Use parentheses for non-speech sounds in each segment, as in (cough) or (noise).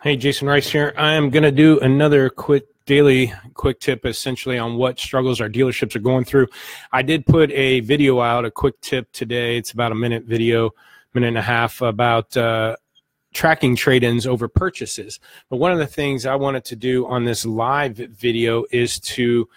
Hey, Jason Rice here. I am going to do another quick daily quick tip essentially on what struggles our dealerships are going through. I did put a video out, a quick tip today. It's about a minute video, minute and a half about uh, tracking trade-ins over purchases. But one of the things I wanted to do on this live video is to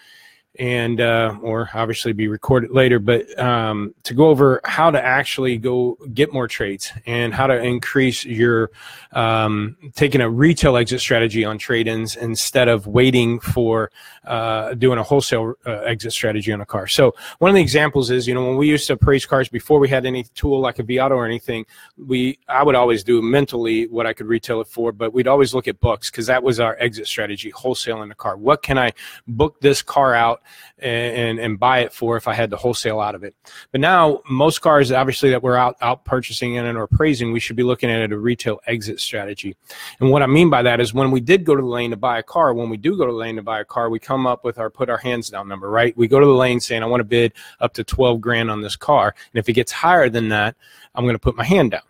and uh, or obviously be recorded later but um, to go over how to actually go get more trades and how to increase your um, taking a retail exit strategy on trade-ins instead of waiting for uh, doing a wholesale uh, exit strategy on a car. So one of the examples is you know when we used to appraise cars before we had any tool like a vAuto or anything we i would always do mentally what i could retail it for but we'd always look at books because that was our exit strategy wholesale in the car. What can i book this car out and, and, and buy it for if I had the wholesale out of it. But now most cars, obviously, that we're out out purchasing in and or appraising, we should be looking at a retail exit strategy. And what I mean by that is when we did go to the lane to buy a car, when we do go to the lane to buy a car, we come up with our put our hands down number, right? We go to the lane saying I want to bid up to 12 grand on this car, and if it gets higher than that, I'm going to put my hand down.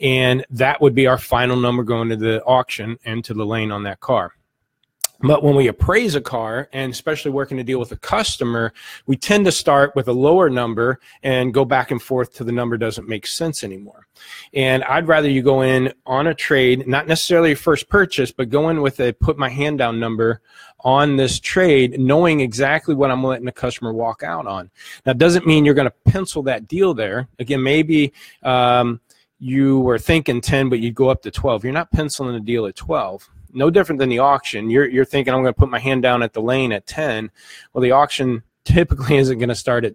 And that would be our final number going to the auction and to the lane on that car. But when we appraise a car, and especially working to deal with a customer, we tend to start with a lower number and go back and forth till the number doesn't make sense anymore. And I'd rather you go in on a trade, not necessarily first purchase, but go in with a put my hand down number on this trade, knowing exactly what I'm letting the customer walk out on. Now, it doesn't mean you're going to pencil that deal there. Again, maybe um, you were thinking 10, but you'd go up to 12. You're not penciling a deal at 12 no different than the auction. You're you're thinking I'm going to put my hand down at the lane at 10. Well, the auction (laughs) typically isn't going to start at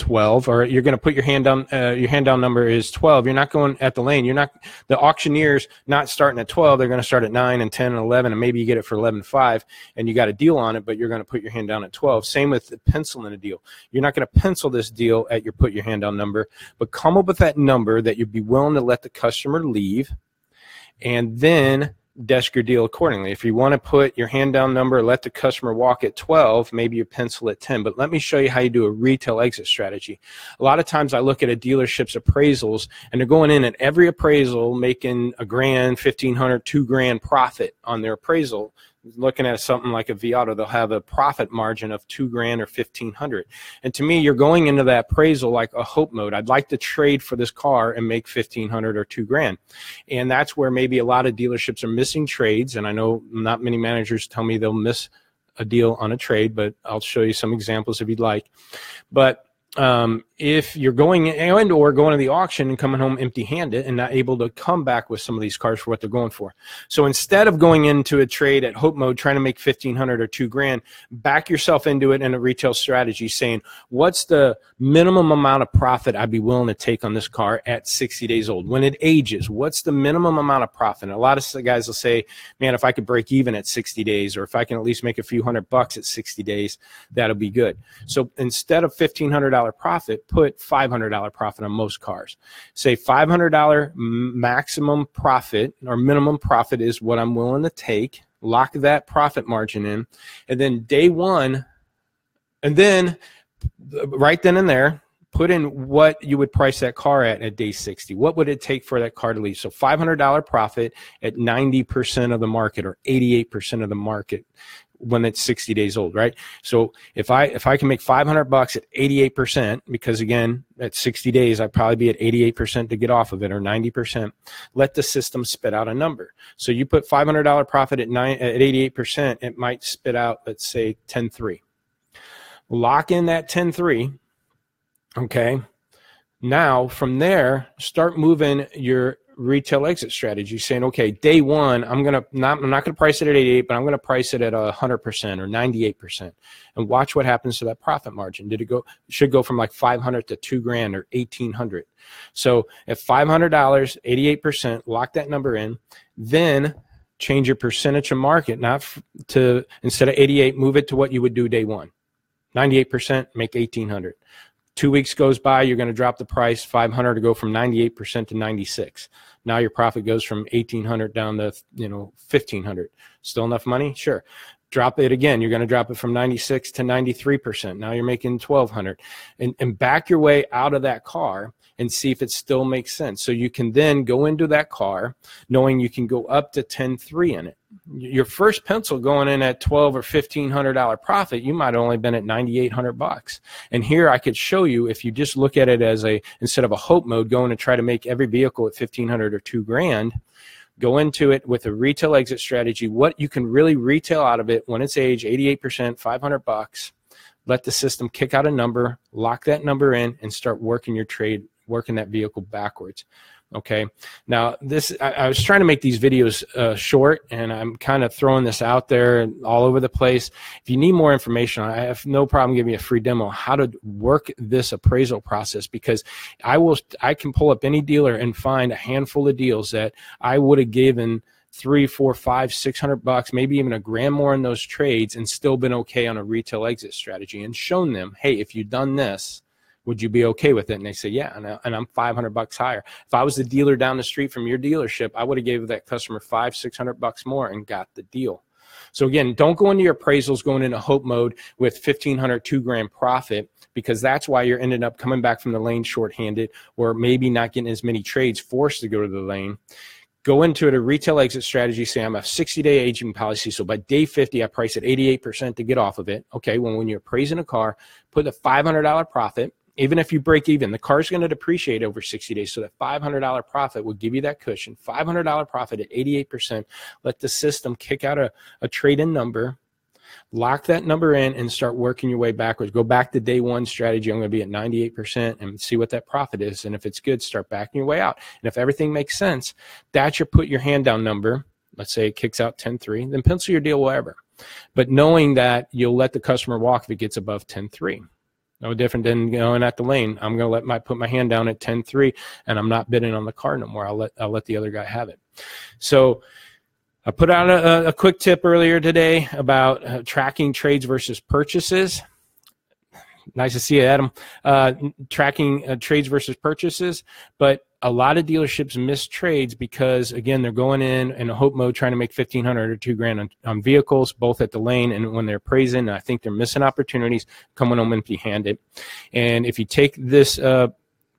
12 or you're going to put your hand down uh, your hand down number is 12 you're not going at the lane you're not the auctioneers not starting at 12 they're going to start at 9 and 10 and 11 and maybe you get it for 11 5 and you got a deal on it but you're going to put your hand down at 12 same with the penciling a deal you're not going to pencil this deal at your put your hand down number but come up with that number that you'd be willing to let the customer leave and then desk your deal accordingly. If you want to put your hand down number, let the customer walk at 12, maybe you pencil at 10. But let me show you how you do a retail exit strategy. A lot of times I look at a dealership's appraisals and they're going in at every appraisal making a grand, 1500, two grand profit on their appraisal looking at something like a vAuto, they'll have a profit margin of two grand or fifteen hundred. And to me, you're going into that appraisal like a hope mode. I'd like to trade for this car and make fifteen hundred or two grand. And that's where maybe a lot of dealerships are missing trades. And I know not many managers tell me they'll miss a deal on a trade, but I'll show you some examples if you'd like. But um, if you're going and or going to the auction and coming home empty-handed and not able to come back with some of these cars for what they're going for. So instead of going into a trade at hope mode trying to make 1500 or 2 grand, back yourself into it in a retail strategy saying, what's the minimum amount of profit I'd be willing to take on this car at 60 days old? When it ages, what's the minimum amount of profit? And a lot of guys will say, man, if I could break even at 60 days or if I can at least make a few hundred bucks at 60 days, that'll be good. So instead of $1500 profit, put $500 profit on most cars. Say $500 maximum profit or minimum profit is what I'm willing to take. Lock that profit margin in. And then day one, and then uh, right then and there, put in what you would price that car at at day 60. What would it take for that car to leave? So $500 profit at 90% of the market or 88% of the market when it's 60 days old, right? So if I if I can make 500 bucks at 88%, because again at 60 days I'd probably be at 88% to get off of it or 90%. Let the system spit out a number. So you put $500 profit at nine at 88%, it might spit out let's say 10.3. Lock in that 10.3. Okay. Now from there, start moving your retail exit strategy saying okay day one i'm gonna not i'm not gonna price it at 88 but i'm gonna price it at 100% or 98% and watch what happens to that profit margin. Did it go should go from like 500 to 2 grand or 1800 so at $500 88% lock that number in then change your percentage of market not to instead of 88 move it to what you would do day one. 98% make 1800 Two weeks goes by, you're going to drop the price 500 to go from 98% to 96. Now your profit goes from 1800 down to you know 1500. Still enough money? Sure. Drop it again. You're going to drop it from 96 to 93%. Now you're making 1200. And, and back your way out of that car and see if it still makes sense. So you can then go into that car knowing you can go up to 10.3 in it. Your first pencil going in at 12 or 1500 dollar profit, you might have only been at 9800 bucks. And here I could show you if you just look at it as a instead of a hope mode going to try to make every vehicle at 1500 or 2 grand, go into it with a retail exit strategy, what you can really retail out of it when it's age 88%, 500 bucks. Let the system kick out a number, lock that number in, and start working your trade, working that vehicle backwards. Okay. Now, this, I, I, was trying to make these videos uh, short and I'm kind of throwing this out there all over the place. If you need more information, I have no problem giving you a free demo how to work this appraisal process because I will, I can pull up any dealer and find a handful of deals that I would have given three, four, five, six hundred bucks, maybe even a grand more in those trades and still been okay on a retail exit strategy and shown them, hey, if you've done this, would you be okay with it? And they say, yeah. And, I, I'm 500 bucks higher. If I was the dealer down the street from your dealership, I would have gave that customer five, 600 bucks more and got the deal. So again, don't go into your appraisals going into hope mode with 1500, two grand profit because that's why you're ending up coming back from the lane shorthanded or maybe not getting as many trades forced to go to the lane go into it a retail exit strategy say i'm a 60 day aging policy so by day 50 i price at 88% to get off of it okay well when you're appraising a car put a $500 profit even if you break even, the car's going to depreciate over 60 days. So that $500 profit will give you that cushion. $500 profit at 88%. Let the system kick out a, a trade in number, lock that number in, and start working your way backwards. Go back to day one strategy. I'm going to be at 98% and see what that profit is. And if it's good, start backing your way out. And if everything makes sense, that's your put your hand down number. Let's say it kicks out 10 3, then pencil your deal wherever. But knowing that you'll let the customer walk if it gets above 10 3 no different than going at the lane. I'm going to let my put my hand down at 10-3 and I'm not bidding on the car no more. I'll let I'll let the other guy have it. So I put out a, a quick tip earlier today about uh, tracking trades versus purchases. Nice to see you, Adam. Uh, tracking uh, trades versus purchases, but a lot of dealerships miss trades because again they're going in in a hope mode trying to make 1500 or 2 grand on, on vehicles both at the lane and when they're praising i think they're missing opportunities. Coming home empty handed and if you take this uh,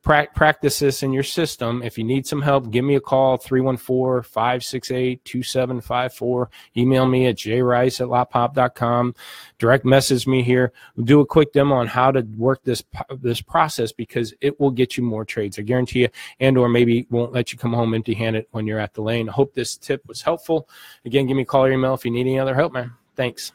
practice this in your system. If you need some help, give me a call 314 568 2754. Email me at jrice at lotpop.com. Direct message me here. We'll do a quick demo on how to work this this process because it will get you more trades. I guarantee you, and or maybe won't let you come home empty handed when you're at the lane. I hope this tip was helpful. Again, give me a call or email if you need any other help, man. Thanks.